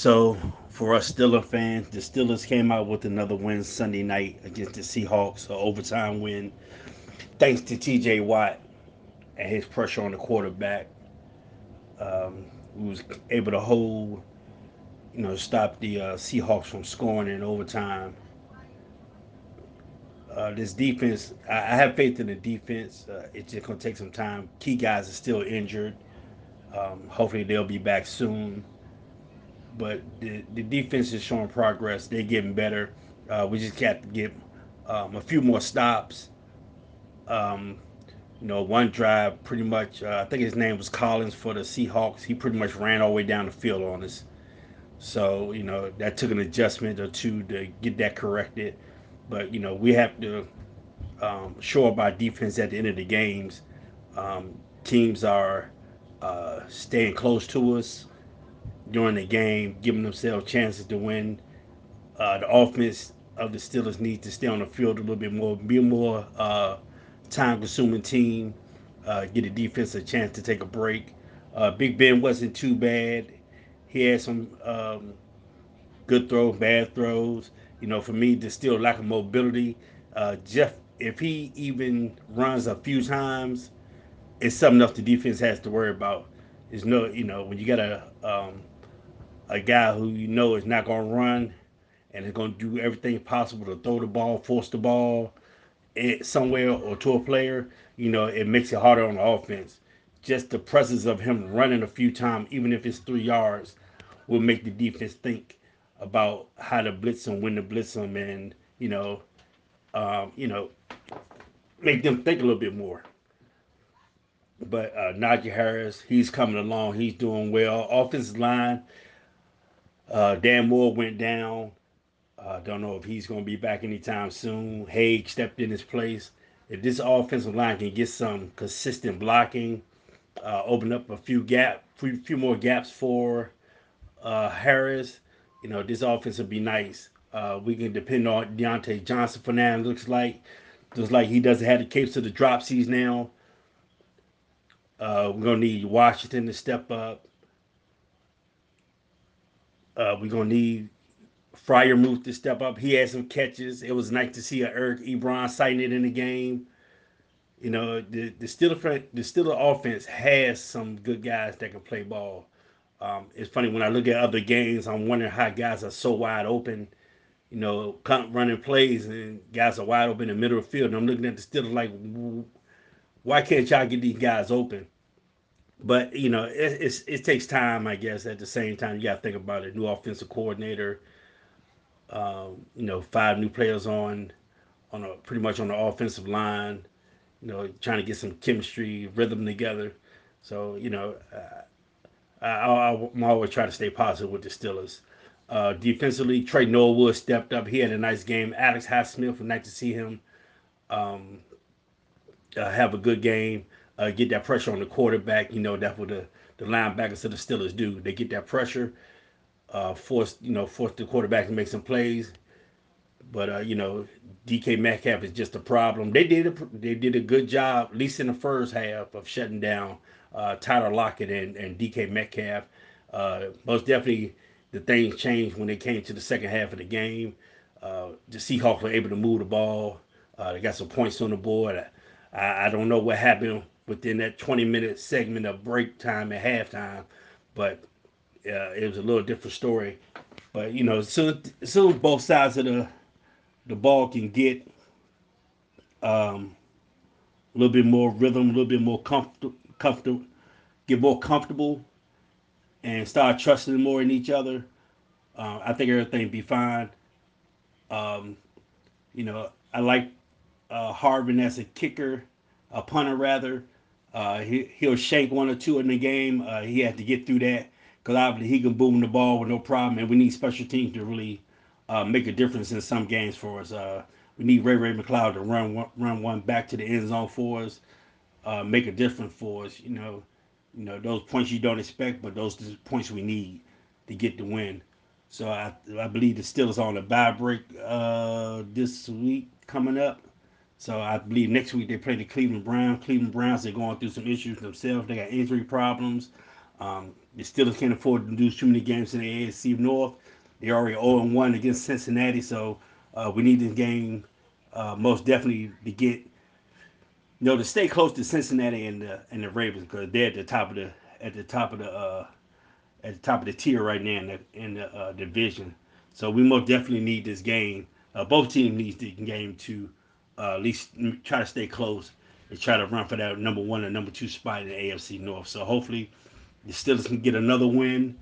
So, for us Steelers fans, the Steelers came out with another win Sunday night against the Seahawks, an overtime win. Thanks to TJ Watt and his pressure on the quarterback. Um, we was able to hold, you know, stop the uh, Seahawks from scoring in overtime. Uh, this defense, I, I, have faith in the defense. Uh, it's just going to take some time. Key guys are still injured. Um, hopefully, they'll be back soon. But the, the defense is showing progress. They're getting better. Uh, we just got to get um, a few more stops. Um, you know, one drive pretty much, uh, I think his name was Collins for the Seahawks. He pretty much ran all the way down the field on us. So, you know, that took an adjustment or two to get that corrected. But, you know, we have to um, show up our defense at the end of the games. Um, teams are uh, staying close to us during the game, giving themselves chances to win. Uh, the offense of the Steelers needs to stay on the field a little bit more, be a more uh, time-consuming team, uh, get the defense a chance to take a break. Uh, Big Ben wasn't too bad. He had some um, good throws, bad throws. You know, for me, there's still lack of mobility. Uh, Jeff, if he even runs a few times, it's something else the defense has to worry about. There's no, you know, when you got a um, a guy who you know is not going to run and is going to do everything possible to throw the ball, force the ball it, somewhere or to a player, you know, it makes it harder on the offense. Just the presence of him running a few times, even if it's three yards, will make the defense think about how to blitz him, when to blitz him, and you know, um, you know, make them think a little bit more. But uh, Najee Harris, he's coming along. He's doing well. Offensive line, uh, Dan Moore went down. Uh, don't know if he's going to be back anytime soon. Haeg stepped in his place. If this offensive line can get some consistent blocking, uh, open up a few gap, few, few more gaps for uh, Harris, you know, this offense will be nice. Uh, we can depend on Diontae Johnson for now. It looks like looks like he doesn't have the capes of the dropsies now. Uh, we're gonna need Washington to step up. Uh, we're gonna need Freiermuth to step up. He had some catches. It was nice to see Eric Ebron sighting it in the game. You know, the the Steelers the Steelers offense has some good guys that can play ball. Um, it's funny when I look at other games, I'm wondering how guys are so wide open. You know, running plays and guys are wide open in the middle of the field. And I'm looking at the Steelers like, why can't y'all get these guys open? But you know, it, it takes time, I guess. At the same time, you got to think about it. New offensive coordinator, um, you know, five new players on, on a pretty much on the offensive line. You know, trying to get some chemistry, rhythm together. So you know, uh, I, am always try to stay positive with the Steelers. Uh, defensively, Tre Norwood stepped up. He had a nice game. Alex Highsmith, nice to see him um, uh, have a good game. Uh, get that pressure on the quarterback. You know, that's what the, the linebackers of the Steelers do. They get that pressure uh, force you know force the quarterback to make some plays. But uh, you know, DK Metcalf is just a problem. They did a, they did a good job, at least in the first half, of shutting down uh, Tyler Lockett and, and DK Metcalf. Uh, most definitely, the things changed when they came to the second half of the game. Uh, the Seahawks were able to move the ball. Uh, they got some points on the board. I, I don't know what happened within that 20 minute segment of break time at halftime, but uh, it was a little different story. But you know, soon soon both sides of the the ball can get um, a little bit more rhythm, a little bit more comfortable, comfortable, get more comfortable, and start trusting more in each other. Uh, I think everything be fine. Um, you know, I like uh, Harvin as a kicker, a punter rather. Uh, he, he'll shank one or two in the game. Uh, he had to get through that because obviously he can boom the ball with no problem, and we need special teams to really uh, make a difference in some games for us. Uh, we need Ray Ray McCloud to run one, run one back to the end zone for us, uh, make a difference for us. You know, you know those points you don't expect, but those points we need to get the win. So I I believe the Steelers are on the bye break uh, this week coming up. So I believe next week they play the Cleveland Browns. Cleveland Browns they're going through some issues themselves. They got injury problems. Um, The Steelers can't afford to lose too many games in the AFC North. They're already 0 1 against Cincinnati, so uh, we need this game uh, most definitely to get, you know, to stay close to Cincinnati and the and the Ravens because they're at the top of the at the top of the uh, at the top of the tier right now in the in the uh, division. So we most definitely need this game. Uh, both teams need the game to uh, at least try to stay close and try to run for that number one and number two spot in the AFC North. So hopefully the Steelers can get another win.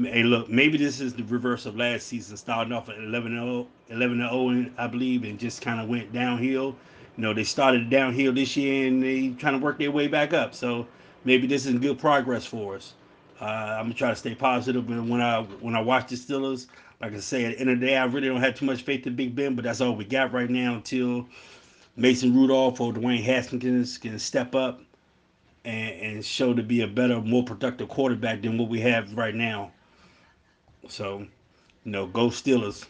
Hey, look, maybe this is the reverse of last season, starting off at 11 0, 11 0, I believe, and just kind of went downhill. You know, they started downhill this year and they trying to work their way back up. So maybe this is good progress for us. Uh, I'm gonna try to stay positive. And when I when I watch the Steelers, like I say, at the end of the day, I really don't have too much faith in Big Ben, but that's all we got right now until Mason Rudolph or Dwayne Haskins can step up and, and show to be a better, more productive quarterback than what we have right now. So, you know, go Steelers.